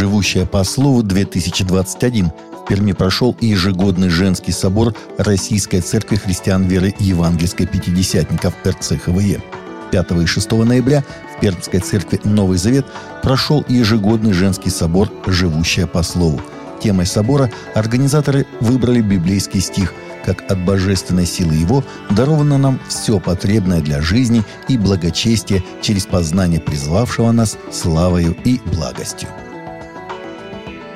«Живущая по слову-2021» в Перми прошел ежегодный женский собор Российской Церкви Христиан Веры Евангельской Пятидесятников РЦХВЕ. 5 и 6 ноября в Пермской церкви «Новый Завет» прошел ежегодный женский собор «Живущая по слову». Темой собора организаторы выбрали библейский стих «Как от божественной силы его даровано нам все потребное для жизни и благочестия через познание призвавшего нас славою и благостью».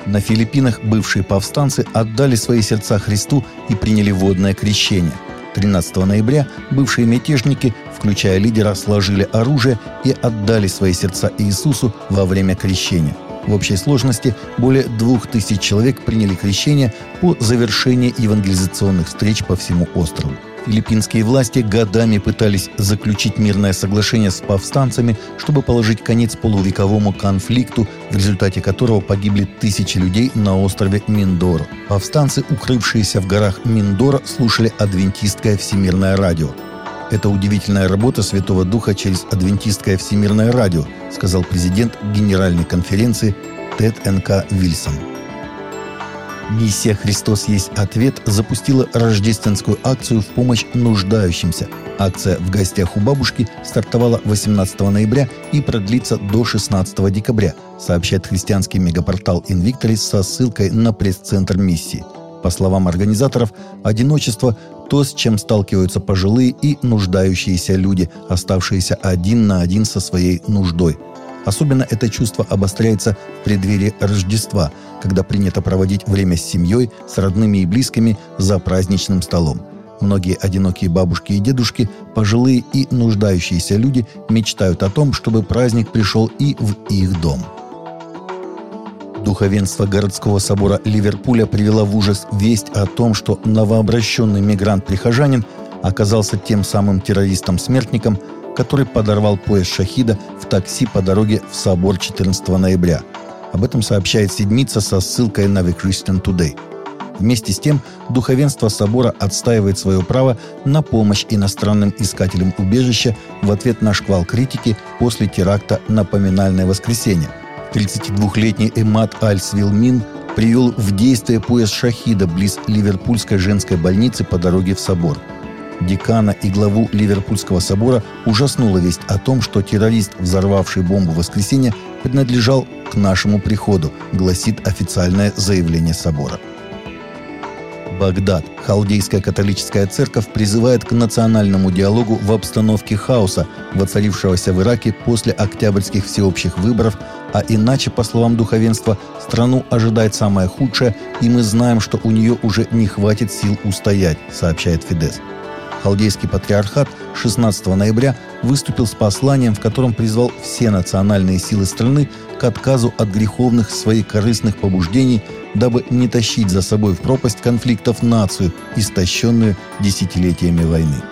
На Филиппинах бывшие повстанцы отдали свои сердца Христу и приняли водное крещение. 13 ноября бывшие мятежники, включая лидера, сложили оружие и отдали свои сердца Иисусу во время крещения. В общей сложности более двух тысяч человек приняли крещение по завершении евангелизационных встреч по всему острову. Филиппинские власти годами пытались заключить мирное соглашение с повстанцами, чтобы положить конец полувековому конфликту, в результате которого погибли тысячи людей на острове Миндоро. Повстанцы, укрывшиеся в горах Миндоро, слушали адвентистское всемирное радио. «Это удивительная работа Святого Духа через адвентистское всемирное радио», сказал президент Генеральной конференции Тед Н.К. Вильсон. Миссия «Христос есть ответ» запустила рождественскую акцию в помощь нуждающимся. Акция «В гостях у бабушки» стартовала 18 ноября и продлится до 16 декабря, сообщает христианский мегапортал «Инвикторис» со ссылкой на пресс-центр миссии. По словам организаторов, одиночество – то, с чем сталкиваются пожилые и нуждающиеся люди, оставшиеся один на один со своей нуждой – Особенно это чувство обостряется в преддверии Рождества, когда принято проводить время с семьей, с родными и близкими за праздничным столом. Многие одинокие бабушки и дедушки, пожилые и нуждающиеся люди мечтают о том, чтобы праздник пришел и в их дом. Духовенство городского собора Ливерпуля привело в ужас весть о том, что новообращенный мигрант-прихожанин оказался тем самым террористом-смертником, который подорвал поезд «Шахида» в такси по дороге в собор 14 ноября. Об этом сообщает «Седмица» со ссылкой на The Christian Today. Вместе с тем, духовенство собора отстаивает свое право на помощь иностранным искателям убежища в ответ на шквал критики после теракта на поминальное воскресенье. 32-летний Эмат Аль-Свилмин привел в действие поезд «Шахида» близ Ливерпульской женской больницы по дороге в собор – декана и главу Ливерпульского собора ужаснула весть о том, что террорист, взорвавший бомбу в воскресенье, принадлежал к нашему приходу, гласит официальное заявление собора. Багдад. Халдейская католическая церковь призывает к национальному диалогу в обстановке хаоса, воцарившегося в Ираке после октябрьских всеобщих выборов, а иначе, по словам духовенства, страну ожидает самое худшее, и мы знаем, что у нее уже не хватит сил устоять, сообщает Фидес. Халдейский патриархат 16 ноября выступил с посланием, в котором призвал все национальные силы страны к отказу от греховных своих корыстных побуждений, дабы не тащить за собой в пропасть конфликтов нацию, истощенную десятилетиями войны.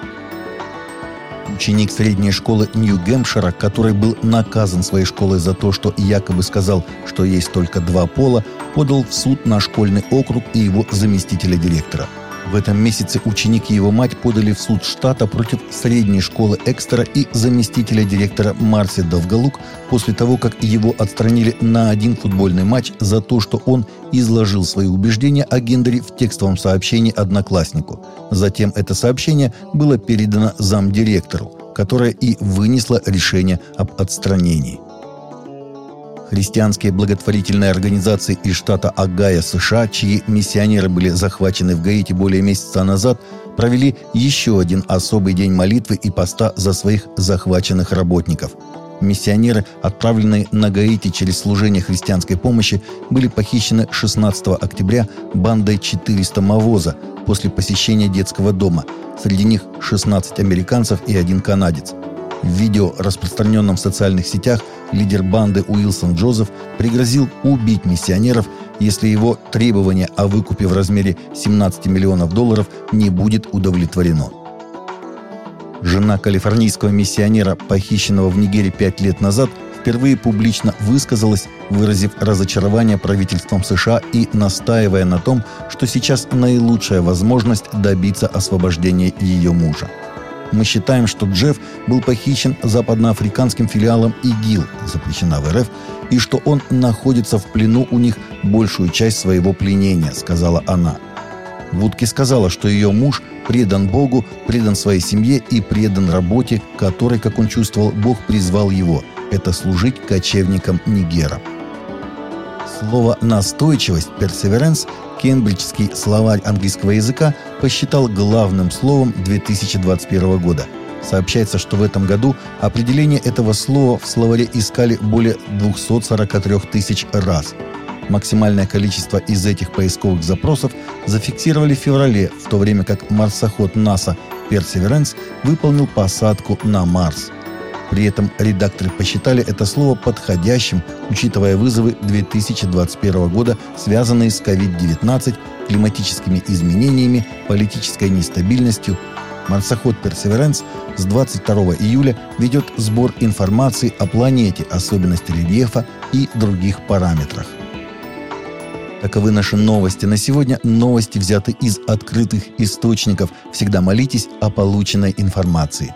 Ученик средней школы Нью-Гэмпшира, который был наказан своей школой за то, что якобы сказал, что есть только два пола, подал в суд на школьный округ и его заместителя директора – в этом месяце ученик и его мать подали в суд штата против средней школы Экстера и заместителя директора Марси Довгалук после того, как его отстранили на один футбольный матч за то, что он изложил свои убеждения о гендере в текстовом сообщении однокласснику. Затем это сообщение было передано замдиректору, которая и вынесла решение об отстранении. Христианские благотворительные организации из штата Агая, США, чьи миссионеры были захвачены в Гаити более месяца назад, провели еще один особый день молитвы и поста за своих захваченных работников. Миссионеры, отправленные на Гаити через служение христианской помощи, были похищены 16 октября бандой 400 Мавоза после посещения детского дома. Среди них 16 американцев и один канадец. В видео, распространенном в социальных сетях, лидер банды Уилсон Джозеф пригрозил убить миссионеров, если его требование о выкупе в размере 17 миллионов долларов не будет удовлетворено. Жена калифорнийского миссионера, похищенного в Нигере пять лет назад, впервые публично высказалась, выразив разочарование правительством США и настаивая на том, что сейчас наилучшая возможность добиться освобождения ее мужа. Мы считаем, что Джефф был похищен западноафриканским филиалом ИГИЛ, запрещена в РФ, и что он находится в плену у них большую часть своего пленения, сказала она. Вудки сказала, что ее муж предан Богу, предан своей семье и предан работе, которой, как он чувствовал, Бог призвал его. Это служить кочевникам Нигера. Слово «настойчивость» (perseverance) Кембриджский словарь английского языка посчитал главным словом 2021 года. Сообщается, что в этом году определение этого слова в словаре искали более 243 тысяч раз. Максимальное количество из этих поисковых запросов зафиксировали в феврале, в то время как марсоход НАСА Perseverance выполнил посадку на Марс – при этом редакторы посчитали это слово подходящим, учитывая вызовы 2021 года, связанные с COVID-19, климатическими изменениями, политической нестабильностью. Марсоход «Персеверенс» с 22 июля ведет сбор информации о планете, особенности рельефа и других параметрах. Таковы наши новости на сегодня. Новости взяты из открытых источников. Всегда молитесь о полученной информации.